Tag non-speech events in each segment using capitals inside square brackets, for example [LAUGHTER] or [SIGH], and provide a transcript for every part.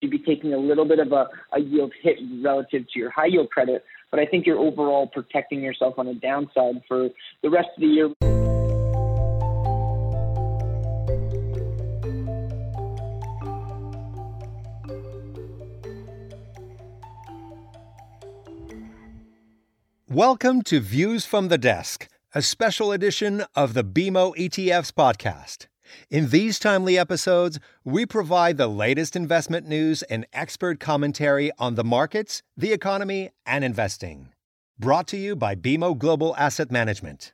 you'd be taking a little bit of a, a yield hit relative to your high yield credit. But I think you're overall protecting yourself on the downside for the rest of the year. Welcome to Views from the Desk, a special edition of the BMO ETFs podcast. In these timely episodes, we provide the latest investment news and expert commentary on the markets, the economy, and investing. Brought to you by BMO Global Asset Management.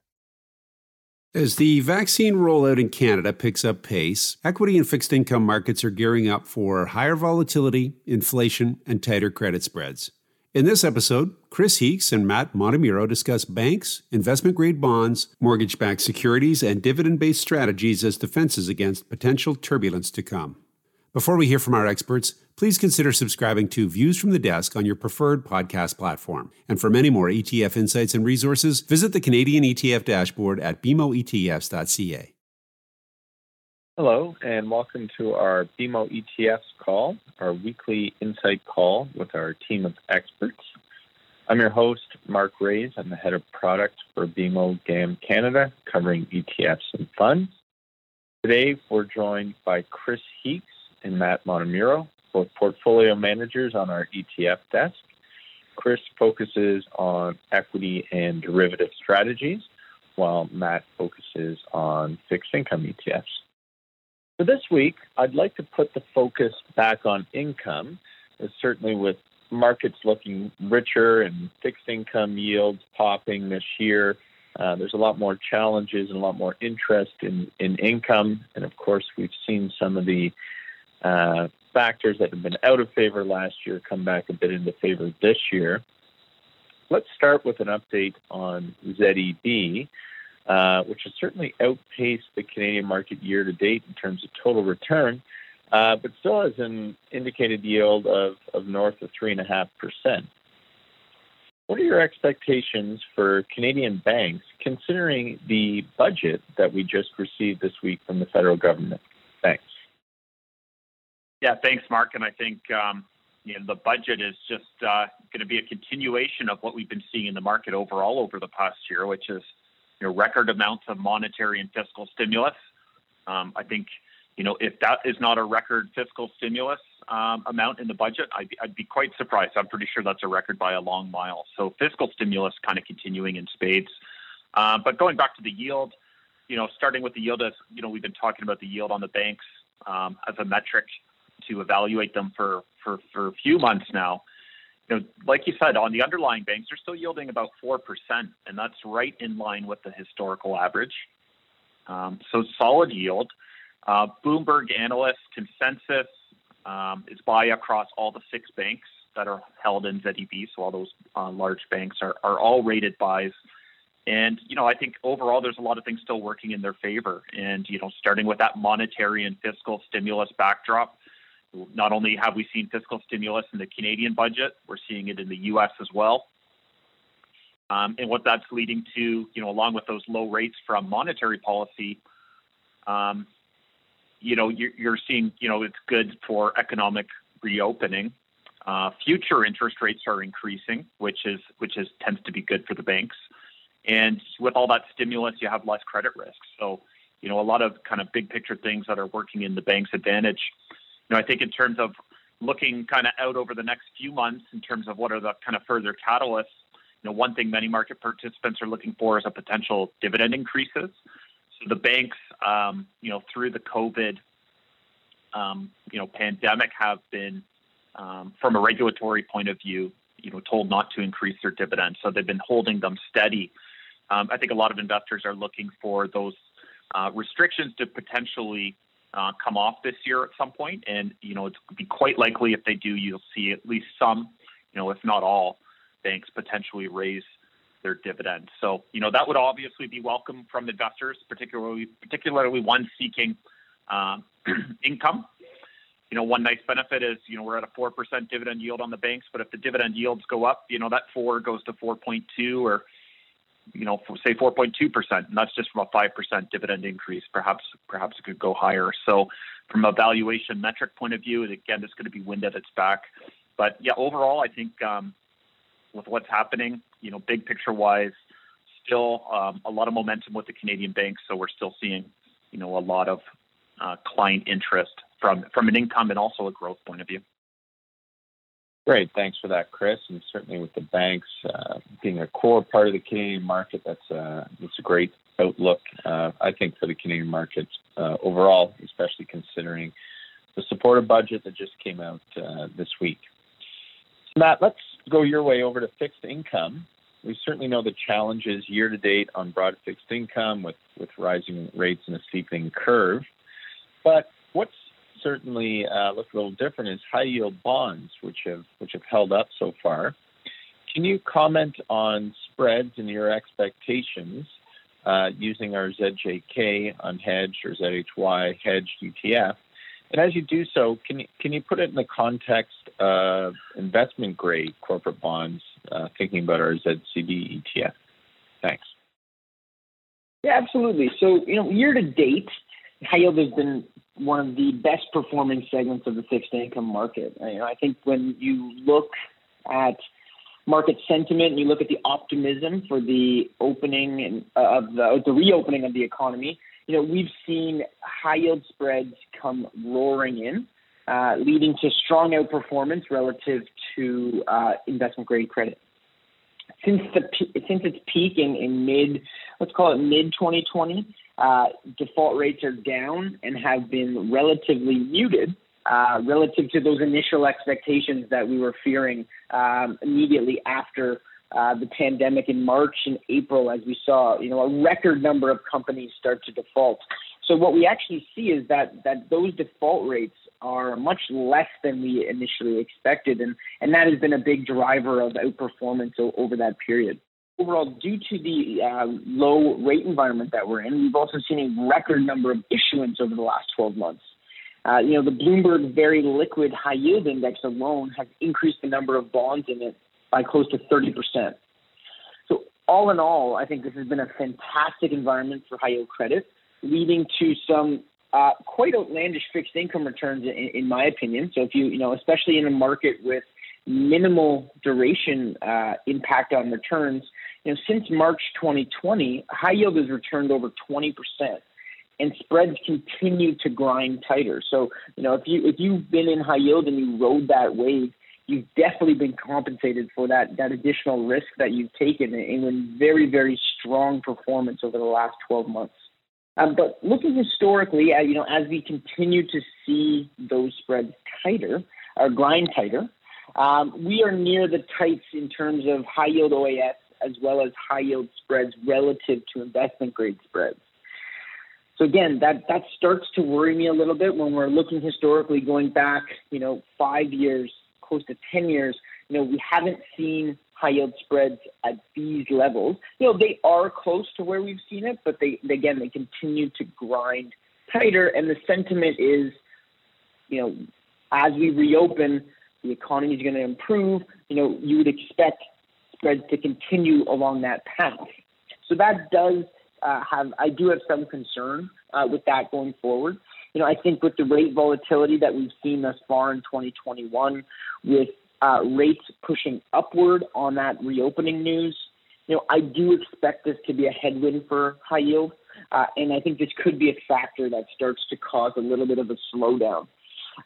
As the vaccine rollout in Canada picks up pace, equity and fixed income markets are gearing up for higher volatility, inflation, and tighter credit spreads. In this episode, Chris Heeks and Matt Montemurro discuss banks, investment grade bonds, mortgage backed securities, and dividend based strategies as defenses against potential turbulence to come. Before we hear from our experts, please consider subscribing to Views from the Desk on your preferred podcast platform. And for many more ETF insights and resources, visit the Canadian ETF dashboard at bmoetfs.ca. Hello, and welcome to our BMO ETFs call, our weekly insight call with our team of experts. I'm your host, Mark Raes. I'm the head of product for BMO GAM Canada, covering ETFs and funds. Today, we're joined by Chris Heeks and Matt Montemurro, both portfolio managers on our ETF desk. Chris focuses on equity and derivative strategies, while Matt focuses on fixed income ETFs. For this week, I'd like to put the focus back on income, certainly with markets looking richer and fixed income yields popping this year. Uh, there's a lot more challenges and a lot more interest in, in income. And of course, we've seen some of the uh, factors that have been out of favor last year come back a bit into favor this year. Let's start with an update on ZEB. Uh, which has certainly outpaced the Canadian market year to date in terms of total return, uh, but still has an indicated yield of, of north of 3.5%. What are your expectations for Canadian banks considering the budget that we just received this week from the federal government? Thanks. Yeah, thanks, Mark. And I think um, you know, the budget is just uh, going to be a continuation of what we've been seeing in the market overall over the past year, which is you know, record amounts of monetary and fiscal stimulus. Um, I think, you know, if that is not a record fiscal stimulus um, amount in the budget, I'd be, I'd be, quite surprised. I'm pretty sure that's a record by a long mile. So fiscal stimulus kind of continuing in spades. Uh, but going back to the yield, you know, starting with the yield, as you know, we've been talking about the yield on the banks um, as a metric to evaluate them for, for, for a few months now you know, like you said, on the underlying banks, they're still yielding about 4%, and that's right in line with the historical average. Um, so solid yield. Uh, Bloomberg analyst consensus um, is buy across all the six banks that are held in ZEB. So all those uh, large banks are, are all rated buys. And, you know, I think overall there's a lot of things still working in their favor. And, you know, starting with that monetary and fiscal stimulus backdrop, not only have we seen fiscal stimulus in the Canadian budget, we're seeing it in the U.S. as well. Um, and what that's leading to, you know, along with those low rates from monetary policy, um, you know, you're, you're, seeing, you know, it's good for economic reopening. Uh, future interest rates are increasing, which is which is tends to be good for the banks. And with all that stimulus, you have less credit risk. So, you know, a lot of kind of big picture things that are working in the bank's advantage know, I think in terms of looking kind of out over the next few months in terms of what are the kind of further catalysts, you know, one thing many market participants are looking for is a potential dividend increases. So the banks, um, you know, through the COVID, um, you know, pandemic have been, um, from a regulatory point of view, you know, told not to increase their dividends. So they've been holding them steady. Um, I think a lot of investors are looking for those uh, restrictions to potentially uh, come off this year at some point, and you know it's be quite likely if they do, you'll see at least some, you know, if not all, banks potentially raise their dividends. So you know that would obviously be welcome from investors, particularly particularly ones seeking um, [CLEARS THROAT] income. You know, one nice benefit is you know we're at a four percent dividend yield on the banks, but if the dividend yields go up, you know that four goes to four point two or you know, say 4.2%, and that's just from a 5% dividend increase. Perhaps, perhaps it could go higher. So, from a valuation metric point of view, again, it's going to be wind at its back. But yeah, overall, I think um, with what's happening, you know, big picture wise, still um, a lot of momentum with the Canadian banks. So we're still seeing, you know, a lot of uh, client interest from from an income and also a growth point of view. Great, thanks for that, Chris. And certainly with the banks uh, being a core part of the Canadian market, that's a uh, that's a great outlook. Uh, I think for the Canadian market uh, overall, especially considering the supportive budget that just came out uh, this week. So Matt, let's go your way over to fixed income. We certainly know the challenges year to date on broad fixed income with, with rising rates and a steepening curve. But what's certainly uh, looked a little different is high yield bonds, which have which have held up so far. Can you comment on spreads and your expectations uh, using our ZJK unhedged or ZHY hedged ETF and as you do so, can you, can you put it in the context of investment grade corporate bonds, uh, thinking about our ZCB ETF? Thanks. Yeah, absolutely. So, you know, year to date, high yield has been one of the best performing segments of the fixed income market. You know, I think when you look at market sentiment and you look at the optimism for the opening of the, the reopening of the economy, you know, we've seen high yield spreads come roaring in, uh, leading to strong outperformance relative to uh, investment grade credit. Since the since its peak in, in mid, let's call it mid 2020, uh, default rates are down and have been relatively muted uh, relative to those initial expectations that we were fearing um, immediately after uh, the pandemic in March and April, as we saw, you know, a record number of companies start to default. So what we actually see is that that those default rates are much less than we initially expected, and and that has been a big driver of outperformance over that period. Overall, due to the uh, low rate environment that we're in, we've also seen a record number of issuance over the last 12 months. Uh, you know, the Bloomberg Very Liquid High Yield Index alone has increased the number of bonds in it by close to 30%. So, all in all, I think this has been a fantastic environment for high yield credit, leading to some uh, quite outlandish fixed income returns, in, in, my opinion. So, if you, you know, especially in a market with minimal duration uh, impact on returns, you know, since March 2020, high yield has returned over 20%. And spreads continue to grind tighter. So, you know, if you if you've been in high yield and you rode that wave, you've definitely been compensated for that that additional risk that you've taken in very very strong performance over the last 12 months. Um, but looking historically, uh, you know, as we continue to see those spreads tighter or grind tighter, um, we are near the tights in terms of high yield OAS as well as high yield spreads relative to investment grade spreads. So again, that that starts to worry me a little bit when we're looking historically, going back, you know, five years close to 10 years, you know, we haven't seen high yield spreads at these levels. You know, they are close to where we've seen it, but they again they continue to grind tighter, and the sentiment is, you know, as we reopen, the economy is going to improve. You know, you would expect to continue along that path. So that does uh, have I do have some concern uh, with that going forward you know, I think with the rate volatility that we've seen thus far in 2021, with uh, rates pushing upward on that reopening news, you know, I do expect this to be a headwind for high yield, uh, and I think this could be a factor that starts to cause a little bit of a slowdown.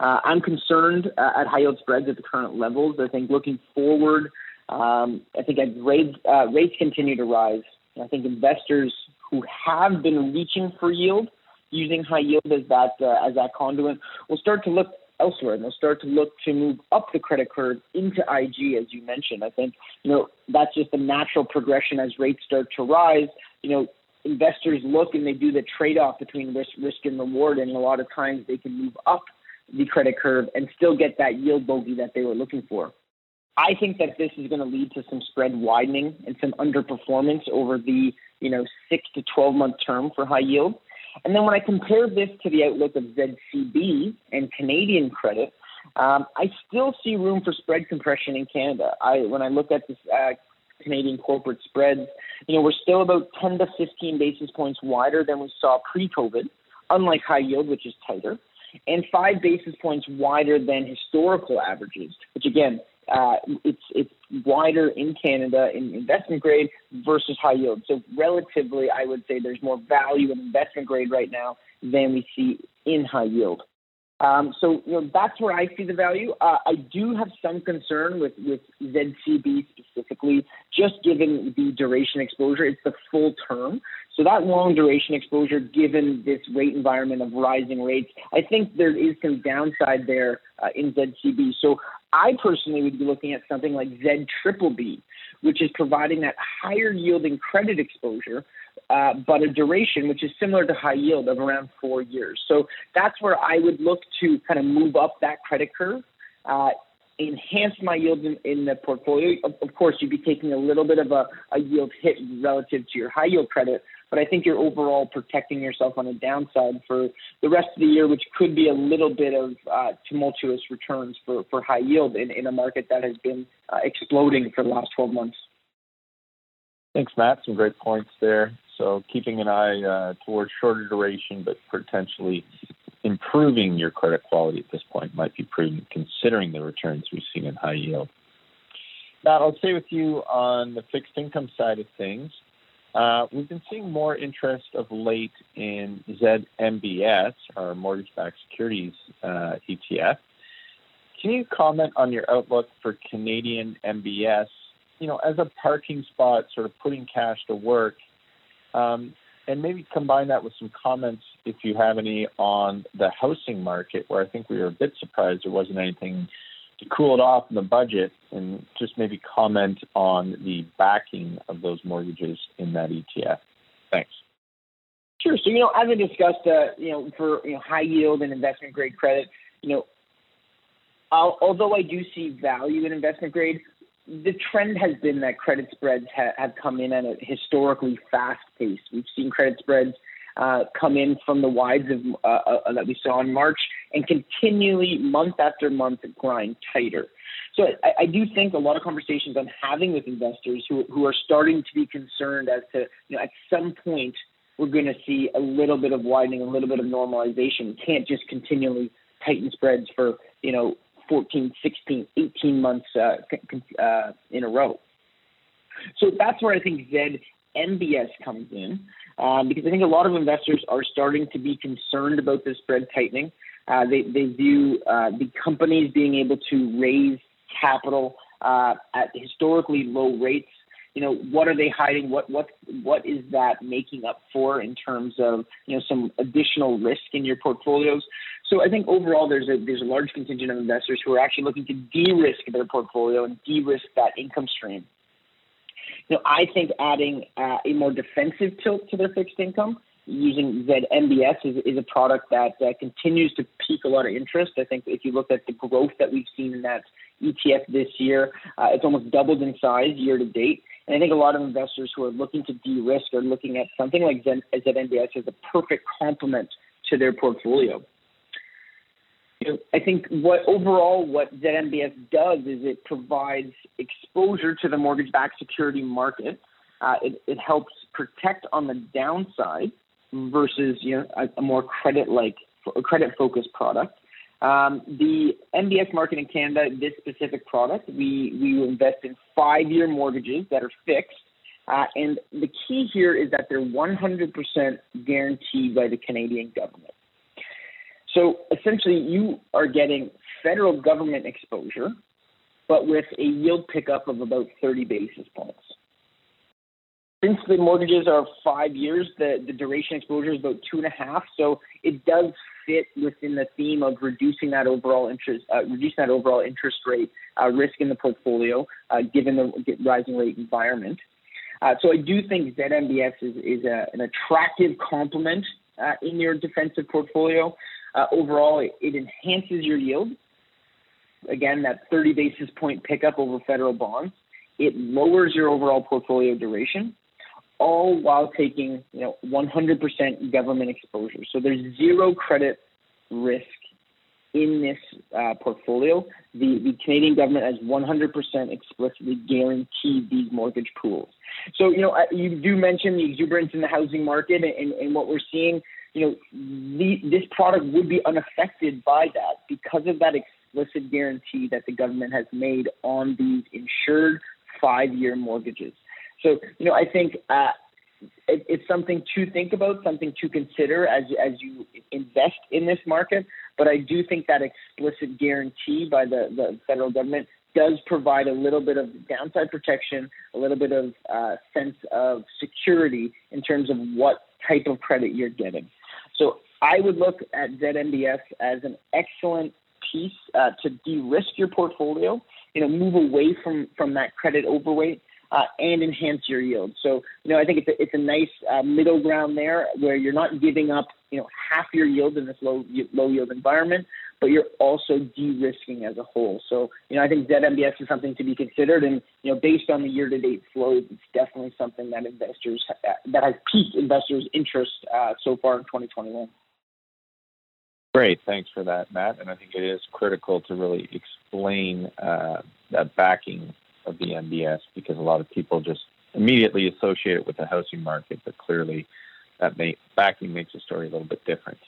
Uh, I'm concerned uh, at high yield spreads at the current levels. I think looking forward, um, I think as rates uh, rates continue to rise, I think investors who have been reaching for yield using high yield as that uh, as that conduit will start to look elsewhere and they'll start to look to move up the credit curve into IG as you mentioned. I think you know that's just a natural progression as rates start to rise. You know investors look and they do the trade-off between risk risk and reward and a lot of times they can move up the credit curve and still get that yield bogey that they were looking for. I think that this is going to lead to some spread widening and some underperformance over the you know six to twelve month term for high yield. And then when I compare this to the outlook of ZCB and Canadian credit, um, I still see room for spread compression in Canada. I, when I look at this uh, Canadian corporate spreads, you know, we're still about 10 to 15 basis points wider than we saw pre-COVID, unlike high yield, which is tighter, and five basis points wider than historical averages, which again, uh, it's it's wider in Canada in investment grade versus high yield. So relatively, I would say there's more value in investment grade right now than we see in high yield. Um, so you know that's where I see the value. Uh, I do have some concern with with ZCB specifically, just given the duration exposure. It's the full term, so that long duration exposure, given this rate environment of rising rates, I think there is some downside there uh, in ZCB. So I personally would be looking at something like Z triple B, which is providing that higher yielding credit exposure uh, but a duration which is similar to high yield of around four years. So that's where I would look to kind of move up that credit curve, uh, enhance my yield in, in the portfolio. Of, of, course, you'd be taking a little bit of a, a yield hit relative to your high yield credit, but I think you're overall protecting yourself on the downside for the rest of the year, which could be a little bit of uh, tumultuous returns for, for high yield in, in a market that has been uh, exploding for the last 12 months. Thanks, Matt. Some great points there. So keeping an eye uh, towards shorter duration, but potentially improving your credit quality at this point might be prudent considering the returns we've seen in high yield. Matt, I'll stay with you on the fixed income side of things. Uh, we've been seeing more interest of late in ZMBS, our mortgage-backed securities uh, ETF. Can you comment on your outlook for Canadian MBS? You know, as a parking spot, sort of putting cash to work um, and maybe combine that with some comments, if you have any, on the housing market, where I think we were a bit surprised there wasn't anything to cool it off in the budget, and just maybe comment on the backing of those mortgages in that ETF. Thanks. Sure. So, you know, as I discussed, uh, you know, for you know, high yield and investment grade credit, you know, I'll, although I do see value in investment grade, the trend has been that credit spreads ha- have come in at a historically fast pace. We've seen credit spreads uh, come in from the wides of, uh, uh, that we saw in March and continually, month after month, grind tighter. So I, I, do think a lot of conversations I'm having with investors who, who are starting to be concerned as to, you know, at some point we're going to see a little bit of widening, a little bit of normalization. We can't just continually tighten spreads for, you know, 14, 16, 18 months uh, uh, in a row. So that's where I think Z MBS comes in, um, because I think a lot of investors are starting to be concerned about the spread tightening. Uh, they, they view uh, the companies being able to raise capital uh, at historically low rates you know, what are they hiding? What what what is that making up for in terms of you know some additional risk in your portfolios? So I think overall there's a there's a large contingent of investors who are actually looking to de-risk their portfolio and de-risk that income stream. You know, I think adding uh, a more defensive tilt to their fixed income using ZMBS is, is a product that uh, continues to pique a lot of interest. I think if you look at the growth that we've seen in that ETF this year, uh, it's almost doubled in size year to date. And I think a lot of investors who are looking to de-risk are looking at something like ZMBS as a perfect complement to their portfolio. I think what overall what ZMBS does is it provides exposure to the mortgage-backed security market. Uh, it, it helps protect on the downside versus you know a, a more credit-like, credit-focused product. Um, the MBS market in Canada, this specific product, we, we invest in five year mortgages that are fixed. Uh, and the key here is that they're 100% guaranteed by the Canadian government. So essentially, you are getting federal government exposure, but with a yield pickup of about 30 basis points. Since the mortgages are five years, the, the duration exposure is about two and a half. So it does fit within the theme of reducing that overall interest, uh, reducing that overall interest rate uh, risk in the portfolio, uh, given the rising rate environment. Uh, so I do think ZMBS is, is a, an attractive complement uh, in your defensive portfolio. Uh, overall, it, it enhances your yield. Again, that 30 basis point pickup over federal bonds. It lowers your overall portfolio duration all while taking you know 100% government exposure. So there's zero credit risk in this uh, portfolio, the, the Canadian government has 100% explicitly guaranteed these mortgage pools. So, you know, you do mention the exuberance in the housing market and, and what we're seeing. You know, the, this product would be unaffected by that because of that explicit guarantee that the government has made on these insured five year mortgages. So, you know, I think uh, it, it's something to think about, something to consider as, as you invest in this market. But I do think that explicit guarantee by the, the federal government does provide a little bit of downside protection, a little bit of uh, sense of security in terms of what type of credit you're getting. So I would look at ZMBS as an excellent piece uh, to de-risk your portfolio. You know, move away from from that credit overweight uh, and enhance your yield. So, you know, I think it's a, it's a nice uh, middle ground there where you're not giving up, you know, half your yield in this low low yield environment, but you're also de-risking as a whole. So, you know, I think ZMBS is something to be considered, and you know, based on the year-to-date flows, it's definitely something that investors that has piqued investors' interest uh, so far in 2021. Great, thanks for that, Matt. And I think it is critical to really explain uh, that backing of the MBS because a lot of people just immediately associate it with the housing market, but clearly that may, backing makes the story a little bit different.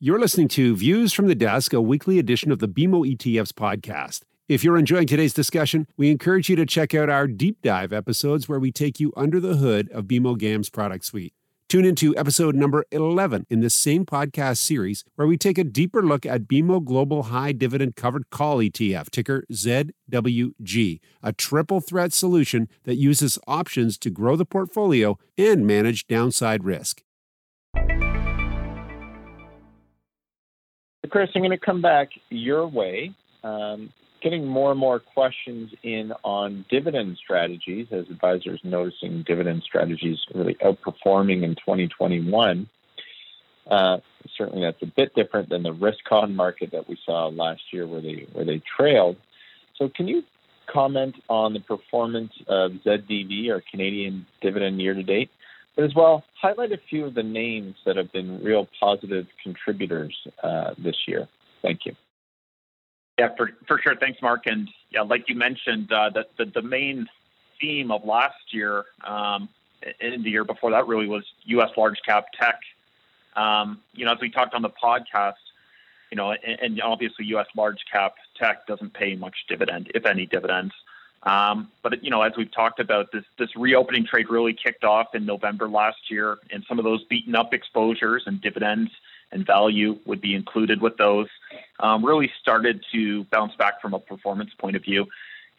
You're listening to Views from the Desk, a weekly edition of the BMO ETFs podcast. If you're enjoying today's discussion, we encourage you to check out our deep dive episodes where we take you under the hood of BMO GAM's product suite. Tune into episode number 11 in this same podcast series, where we take a deeper look at BMO Global High Dividend Covered Call ETF, ticker ZWG, a triple threat solution that uses options to grow the portfolio and manage downside risk. Chris, I'm going to come back your way. Um, getting more and more questions in on dividend strategies as advisors noticing dividend strategies really outperforming in 2021. Uh, certainly, that's a bit different than the risk on market that we saw last year, where they where they trailed. So, can you comment on the performance of ZDV or Canadian dividend year to date, but as well highlight a few of the names that have been real positive contributors uh, this year? Thank you. Yeah, for, for sure. Thanks, Mark. And yeah, like you mentioned, uh, the, the, the main theme of last year um, and the year before that really was U.S. large cap tech. Um, you know, as we talked on the podcast, you know, and, and, obviously U.S. large cap tech doesn't pay much dividend, if any dividends. Um, but you know, as we've talked about, this this reopening trade really kicked off in November last year, and some of those beaten up exposures and dividends and value would be included with those. Um, really started to bounce back from a performance point of view.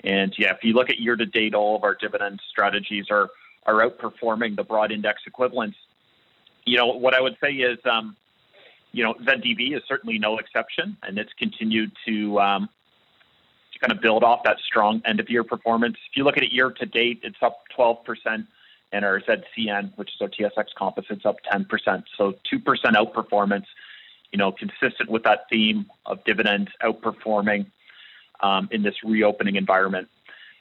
And yeah, if you look at year to date, all of our dividend strategies are are outperforming the broad index equivalents. You know, what I would say is, um, you know, ZDV is certainly no exception, and it's continued to um, to kind of build off that strong end of year performance. If you look at it year to date, it's up 12 percent and our ZCN, which is our TSX Composites, up 10%. So 2% outperformance, you know, consistent with that theme of dividends outperforming um, in this reopening environment.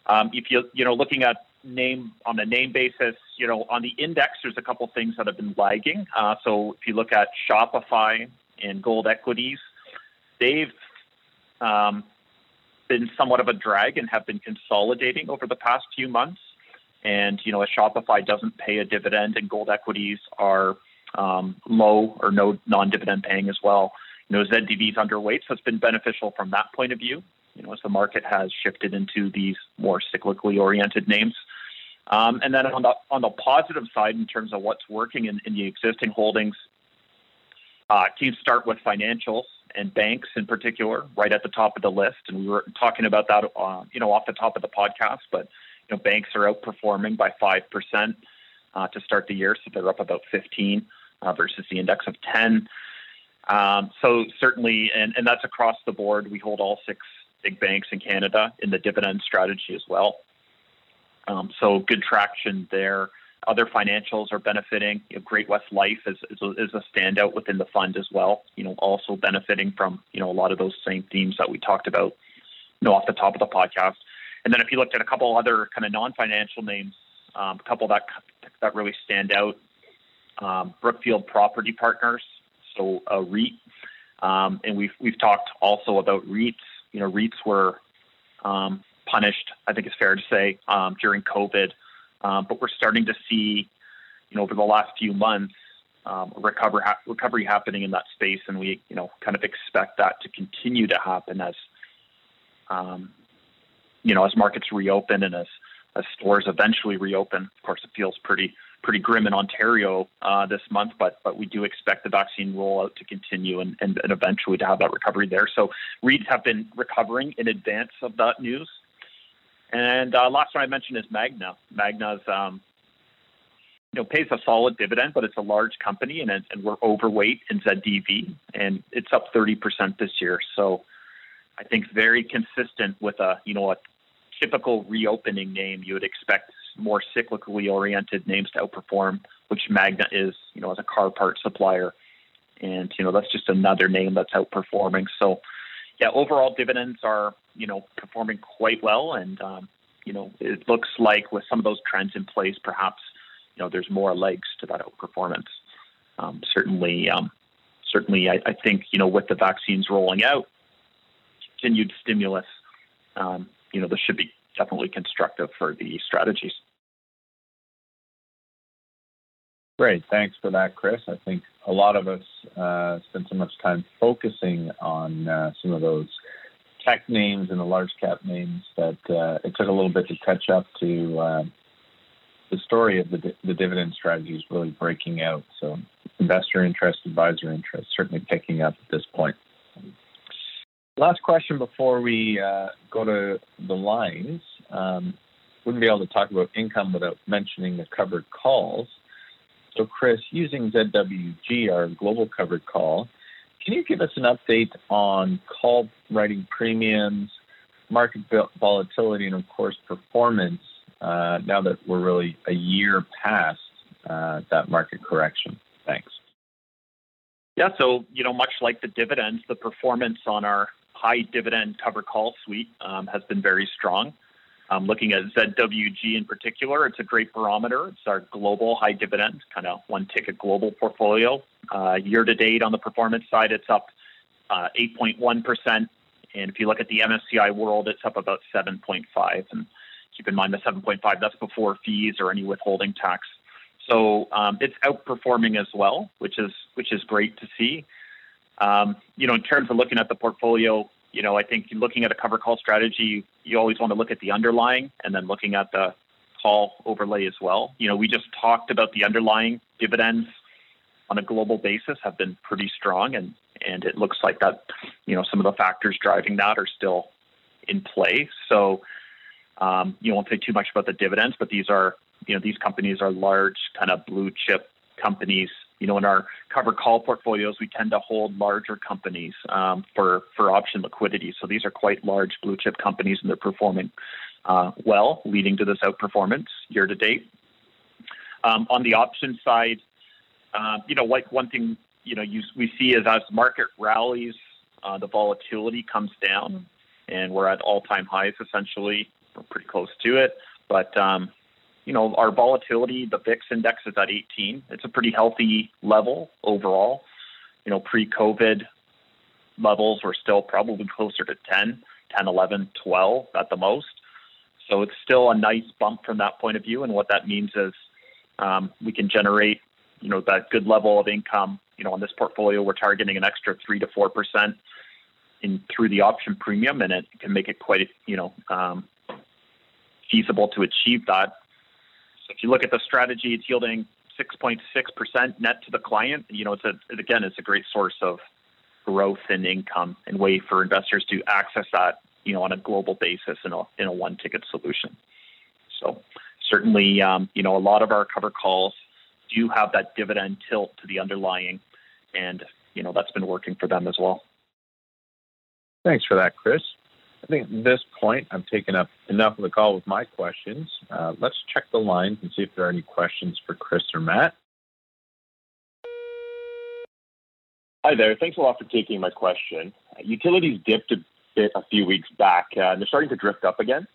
Um, if you, you know, looking at name on a name basis, you know, on the index, there's a couple things that have been lagging. Uh, so if you look at Shopify and gold equities, they've um, been somewhat of a drag and have been consolidating over the past few months. And you know, as Shopify doesn't pay a dividend, and gold equities are um, low or no non-dividend paying as well. You know, ZDV's underweight, so it's been beneficial from that point of view. You know, as the market has shifted into these more cyclically oriented names. Um, and then on the on the positive side, in terms of what's working in, in the existing holdings, uh, teams start with financials and banks in particular, right at the top of the list. And we were talking about that, uh, you know, off the top of the podcast, but know, banks are outperforming by 5% uh, to start the year, so they're up about 15 uh, versus the index of 10. Um, so certainly, and, and that's across the board. We hold all six big banks in Canada in the dividend strategy as well. Um, so good traction there. Other financials are benefiting. You know, Great West Life is, is a, is, a, standout within the fund as well. You know, also benefiting from you know a lot of those same themes that we talked about. You know, off the top of the podcast. And then if you looked at a couple other kind of non-financial names, um, a couple that that really stand out. um, Brookfield Property Partners, so a REIT, um, and we've we've talked also about REITs. You know, REITs were um, punished. I think it's fair to say um, during COVID, um, but we're starting to see, you know, over the last few months, um, recover ha- recovery happening in that space, and we you know kind of expect that to continue to happen as um, you know as markets reopen and as as stores eventually reopen. Of course, it feels pretty pretty grim in Ontario uh, this month, but but we do expect the vaccine rollout to continue and, and, and eventually to have that recovery there. So REITs have been recovering in advance of that news. And uh, last one I mentioned is Magna. Magna's um, you know pays a solid dividend, but it's a large company and it, and we're overweight in ZDV, and it's up 30% this year. So I think very consistent with a you know a typical reopening name. You would expect more cyclically oriented names to outperform, which Magna is, you know, as a car part supplier. And, you know, that's just another name that's outperforming. So, yeah, overall dividends are, you know, performing quite well. And, um, you know, it looks like with some of those trends in place, perhaps, you know, there's more legs to that outperformance. Um, certainly, um, certainly, I, I, think, you know, with the vaccines rolling out, continued stimulus, um, you know, this should be definitely constructive for the strategies. Great, thanks for that, Chris. I think a lot of us uh, so much time focusing on uh, some of those tech names and the large cap names that uh, it took a little bit to catch up to uh, the story of the, the dividend strategies really breaking out. So investor interest, advisor interest, certainly picking up at this point. Last question before we uh, go to the lines. Um, wouldn't be able to talk about income without mentioning the covered calls. So, Chris, using ZWG, our global covered call, can you give us an update on call writing premiums, market volatility, and of course performance uh, now that we're really a year past uh, that market correction? Thanks. Yeah, so you know, much like the dividends, the performance on our high dividend cover call suite um, has been very strong. Um, looking at ZWG in particular, it's a great barometer. It's our global high dividend, kind of one ticket global portfolio. Uh, year to date on the performance side, it's up uh, 8.1%. And if you look at the MSCI world, it's up about 7.5. And keep in mind the 7.5, that's before fees or any withholding tax. So um, it's outperforming as well, which is which is great to see. Um, you know, in terms of looking at the portfolio, you know, I think looking at a cover call strategy, you always want to look at the underlying and then looking at the call overlay as well. You know, we just talked about the underlying dividends on a global basis have been pretty strong and and it looks like that, you know, some of the factors driving that are still in play. So um, you won't say too much about the dividends, but these are, you know, these companies are large kind of blue chip companies you know, in our covered call portfolios, we tend to hold larger companies um, for for option liquidity. So these are quite large blue chip companies, and they're performing uh, well, leading to this outperformance year to date. Um, on the option side, uh, you know, like one thing you know you, we see is as market rallies, uh, the volatility comes down, and we're at all time highs essentially. We're pretty close to it, but um, you know, our volatility, the VIX index is at 18. It's a pretty healthy level overall. You know, pre-COVID levels were still probably closer to 10, 10, 11, 12 at the most. So it's still a nice bump from that point of view. And what that means is um, we can generate, you know, that good level of income. You know, on this portfolio, we're targeting an extra three to four percent in through the option premium, and it can make it quite, you know, um, feasible to achieve that if you look at the strategy, it's yielding 6.6% net to the client. You know, it's a, again, it's a great source of growth and income and way for investors to access that, you know, on a global basis in a, in a one ticket solution. So certainly, um, you know, a lot of our cover calls do have that dividend tilt to the underlying and, you know, that's been working for them as well. Thanks for that, Chris. I think at this point, I've taken up enough of the call with my questions. Uh, let's check the lines and see if there are any questions for Chris or Matt. Hi there. Thanks a lot for taking my question. Utilities dipped a bit a few weeks back, uh, and they're starting to drift up again.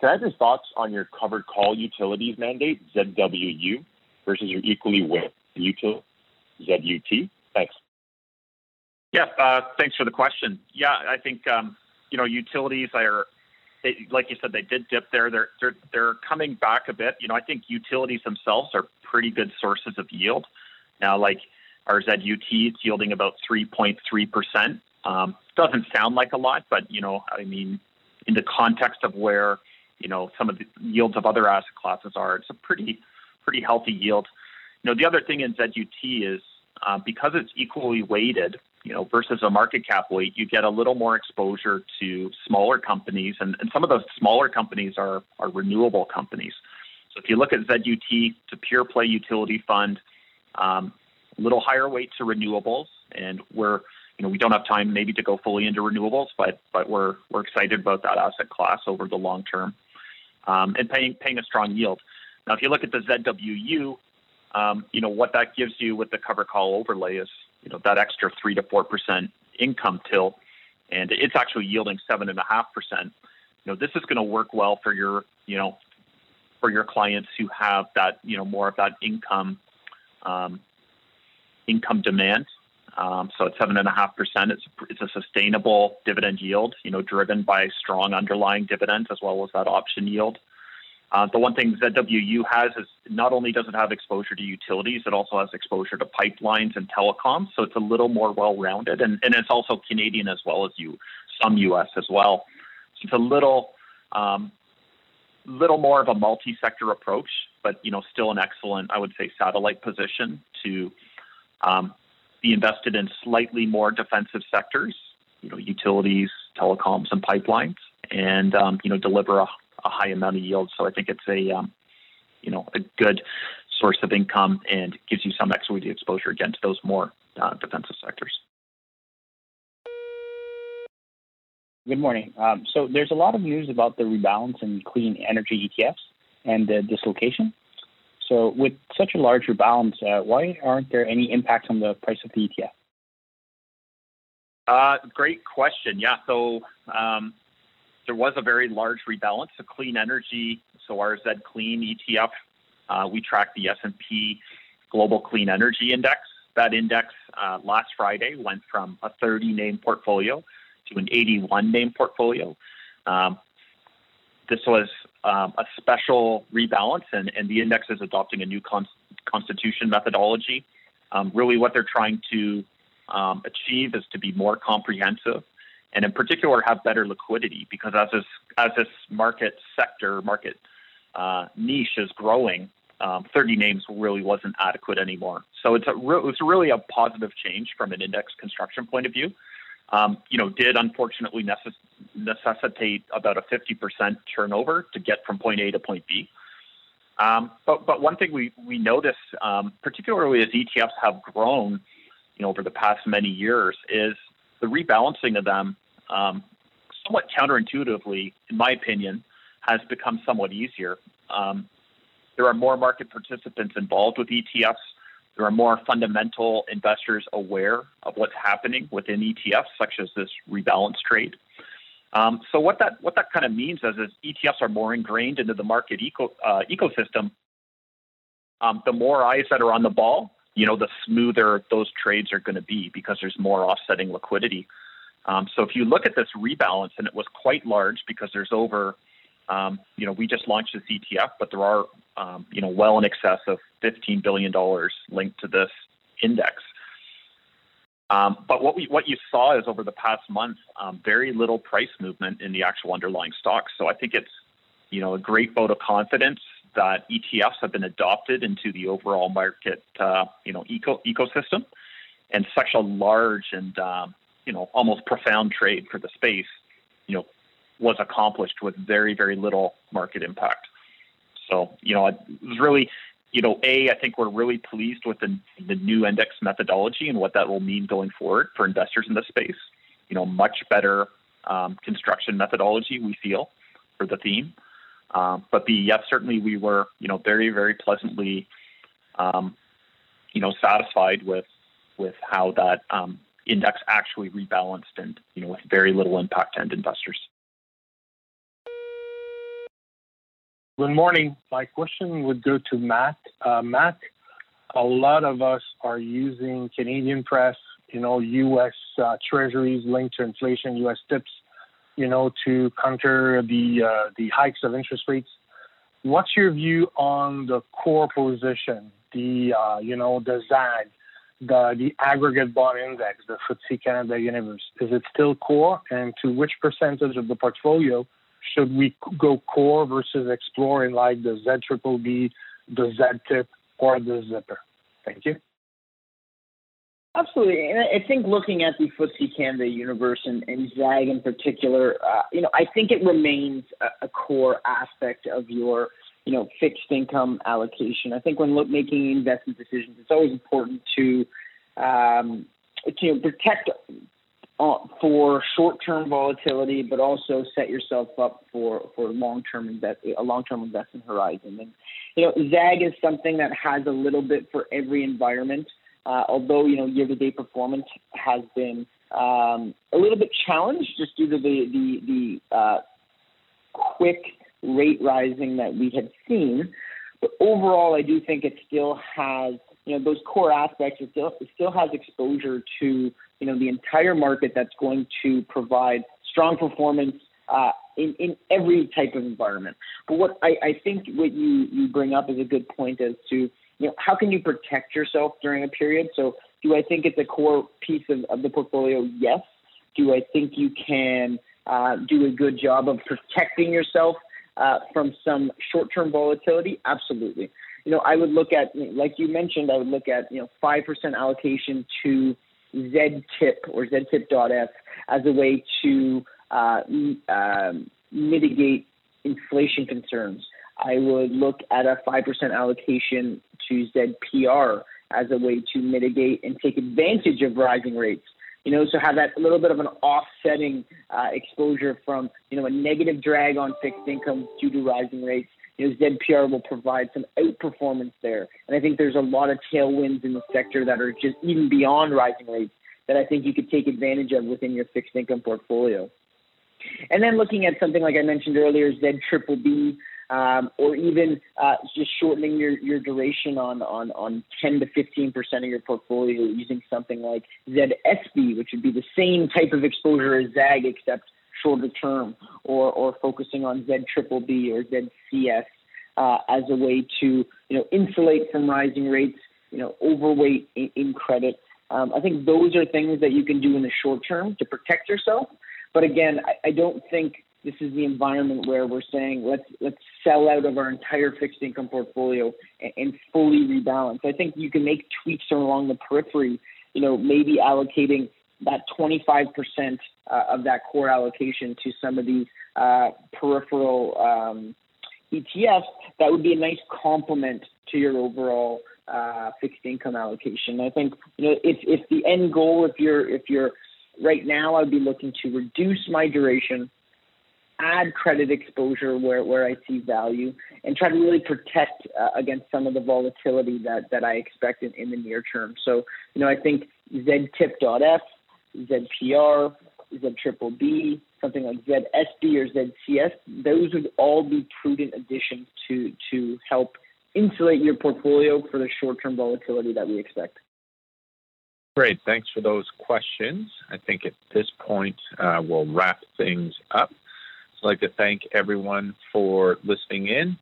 Can I have your thoughts on your covered call utilities mandate, ZWU, versus your equally utility ZUT? Thanks. Yeah, uh, thanks for the question. Yeah, I think um, you know utilities are, they, like you said, they did dip there. They're they're they're coming back a bit. You know, I think utilities themselves are pretty good sources of yield. Now, like our ZUT, it's yielding about 3.3 percent. Um, doesn't sound like a lot, but you know, I mean, in the context of where you know some of the yields of other asset classes are, it's a pretty pretty healthy yield. You know, the other thing in ZUT is uh, because it's equally weighted, you know, versus a market cap weight, you get a little more exposure to smaller companies, and, and some of those smaller companies are are renewable companies. So if you look at ZUT, it's a pure play utility fund, um, a little higher weight to renewables, and we're you know we don't have time maybe to go fully into renewables, but but we're we're excited about that asset class over the long term, um, and paying paying a strong yield. Now, if you look at the ZWU, um, you know, what that gives you with the cover call overlay is, you know, that extra three to four percent income tilt, and it's actually yielding seven and a half percent. You know, this is going to work well for your, you know, for your clients who have that, you know, more of that income, um, income demand. Um, so at seven and a half percent, it's it's a sustainable dividend yield, you know, driven by strong underlying dividends as well as that option yield. Uh, the one thing ZWU has is not only does it have exposure to utilities, it also has exposure to pipelines and telecoms. So it's a little more well-rounded, and, and it's also Canadian as well as you some U.S. as well. So it's a little um, little more of a multi-sector approach, but you know still an excellent, I would say, satellite position to um, be invested in slightly more defensive sectors, you know, utilities, telecoms, and pipelines, and um, you know deliver a a high amount of yield. So I think it's a um, you know a good source of income and gives you some equity exposure again to those more uh, defensive sectors. Good morning. Um, so there's a lot of news about the rebalance in clean energy ETFs and the dislocation. So with such a large rebalance, uh, why aren't there any impacts on the price of the ETF? Uh, great question. Yeah. So um, there was a very large rebalance. The clean energy, so our Z Clean ETF, uh, we track the S&P Global Clean Energy Index. That index uh, last Friday went from a 30 name portfolio to an 81 name portfolio. Um, this was um, a special rebalance, and, and, the index is adopting a new con- constitution methodology. Um, really, what they're trying to um, achieve is to be more comprehensive and in particular have better liquidity because as this as this market sector market uh, niche is growing, um, 30 names really wasn't adequate anymore. So it's a re- it's really a positive change from an index construction point of view. Um, you know, did unfortunately necess- necessitate about a 50% turnover to get from point A to point B. Um, but but one thing we we notice, um, particularly as ETFs have grown, you know, over the past many years, is the rebalancing of them um, somewhat counterintuitively, in my opinion, has become somewhat easier. Um, there are more market participants involved with ETFs. There are more fundamental investors aware of what's happening within ETFs, such as this rebalance trade. Um, so what that what that kind of means is, is ETFs are more ingrained into the market eco, uh, ecosystem. Um, the more eyes that are on the ball, you know, the smoother those trades are going to be because there's more offsetting liquidity. Um, so if you look at this rebalance, and it was quite large because there's over, um, you know, we just launched this ETF, but there are, um, you know, well in excess of $15 billion linked to this index. Um, but what we what you saw is over the past month, um, very little price movement in the actual underlying stocks. So I think it's, you know, a great vote of confidence that ETFs have been adopted into the overall market, uh, you know, eco ecosystem, and such a large and um, you know almost profound trade for the space, you know, was accomplished with very very little market impact. So you know it was really you know a I think we're really pleased with the the new index methodology and what that will mean going forward for investors in the space. You know, much better um, construction methodology we feel for the theme. Um, but B, yes, certainly we were, you know, very, very pleasantly, um, you know, satisfied with with how that um, index actually rebalanced and you know with very little impact to end investors. Good morning. My question would go to Matt. Uh, Matt, a lot of us are using Canadian press, you know, U.S. Uh, treasuries linked to inflation, U.S. TIPS, you know, to counter the uh, the hikes of interest rates. What's your view on the core position, the uh, you know the ZAG, the the aggregate bond index, the FTSE Canada Universe? Is it still core, and to which percentage of the portfolio should we go core versus exploring like the Z triple B, the Z tip, or the zipper? Thank you. Absolutely, and I think looking at the FTSE Canada universe and, and ZAG in particular, uh, you know, I think it remains a, a, core aspect of your, you know, fixed income allocation. I think when making investment decisions, it's always important to, um, to protect uh, for short-term volatility, but also set yourself up for for long-term invest a long-term investment horizon. And you know, ZAG is something that has a little bit for every environment. Uh, although you know year-to-date performance has been um, a little bit challenged just due to the the, the uh, quick rate rising that we had seen. But overall, I do think it still has you know those core aspects. It still it still has exposure to you know the entire market that's going to provide strong performance uh, in in every type of environment. But what I, I think what you you bring up is a good point as to you know how can you protect yourself during a period. So do I think it's a core piece of, of the portfolio? Yes. Do I think you can uh, do a good job of protecting yourself uh, from some short-term volatility? Absolutely. You know, I would look at, like you mentioned, I would look at, you know, 5% allocation to ZTIP or ZTIP.F as a way to uh, um, mitigate inflation concerns. I would look at a 5% allocation to ZPR as a way to mitigate and take advantage of rising rates. You know, so have that little bit of an offsetting uh, exposure from, you know, a negative drag on fixed income due to rising rates you know, ZPR will provide some outperformance there. And I think there's a lot of tailwinds in the sector that are just even beyond rising rates that I think you could take advantage of within your fixed income portfolio. And then looking at something like I mentioned earlier, Z triple B, um, or even uh, just shortening your, your duration on, on, on 10 to 15 percent of your portfolio using something like ZSB, which would be the same type of exposure as ZAG except shorter term, or or focusing on Z triple B or ZCS uh, as a way to you know insulate from rising rates, you know overweight in, in credit. Um, I think those are things that you can do in the short term to protect yourself. But again, I, I don't think this is the environment where we're saying let's let's sell out of our entire fixed income portfolio and, and fully rebalance. I think you can make tweaks along the periphery. You know, maybe allocating that 25% uh, of that core allocation to some of these uh, peripheral um, ETFs, that would be a nice complement to your overall uh, fixed income allocation. I think you know if if the end goal, if you're if you're right now, I'd be looking to reduce my duration, add credit exposure where, where I see value, and try to really protect uh, against some of the volatility that that I expect in, in the near term. So you know I think ZTIP.F ZPR, Z triple B, something like ZSB or ZCS, those would all be prudent additions to to help insulate your portfolio for the short-term volatility that we expect. Great, thanks for those questions. I think at this point uh, we'll wrap things up. Like to thank everyone for listening in.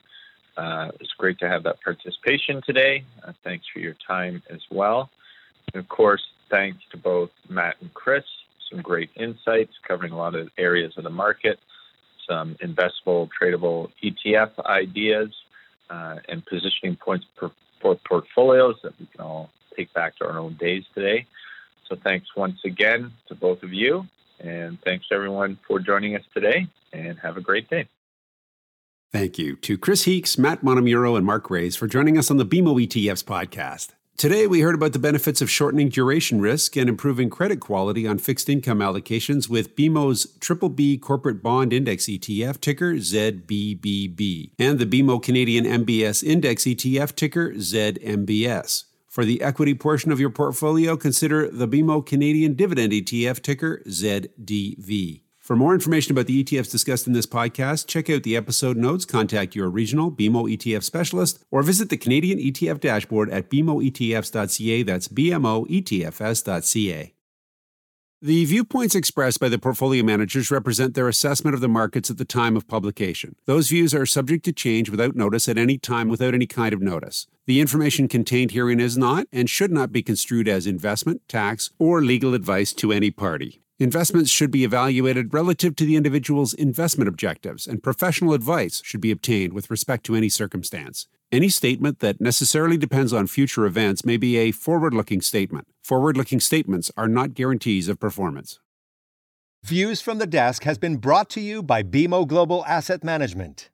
Uh, it's great to have that participation today. Uh, thanks for your time as well. And of course, thanks to both Matt and Chris. Some great insights covering a lot of areas of the market, some investable, tradable ETF ideas, uh, and positioning points for portfolios that we can all take back to our own days today. So thanks once again to both of you, and thanks everyone for joining us today, and have a great day. Thank you to Chris Heakes, Matt Montemurro, and Mark Raes for joining us on the BMO ETFs podcast. Today, we heard about the benefits of shortening duration risk and improving credit quality on fixed income allocations with BMO's Triple B Corporate Bond Index ETF, ticker ZBBB, and the BMO Canadian MBS Index ETF, ticker ZMBS. For the equity portion of your portfolio, consider the BMO Canadian Dividend ETF, ticker ZDV. For more information about the ETFs discussed in this podcast, check out the episode notes, contact your regional BMO ETF specialist, or visit the Canadian ETF dashboard at bmoetfs.ca. That's bmoetfs.ca. The viewpoints expressed by the portfolio managers represent their assessment of the markets at the time of publication. Those views are subject to change without notice at any time without any kind of notice. The information contained herein is not and should not be construed as investment, tax, or legal advice to any party. Investments should be evaluated relative to the individual's investment objectives, and professional advice should be obtained with respect to any circumstance. Any statement that necessarily depends on future events may be a forward looking statement. Forward looking statements are not guarantees of performance. Views from the Desk has been brought to you by BMO Global Asset Management.